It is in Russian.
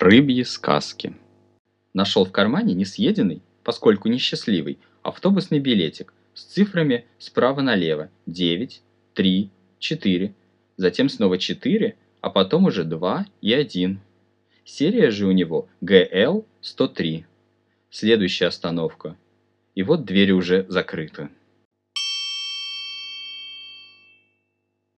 Рыбьи сказки. Нашел в кармане несъеденный, поскольку несчастливый, автобусный билетик с цифрами справа налево 9, 3, 4, затем снова 4, а потом уже 2 и 1. Серия же у него GL103. Следующая остановка. И вот двери уже закрыты.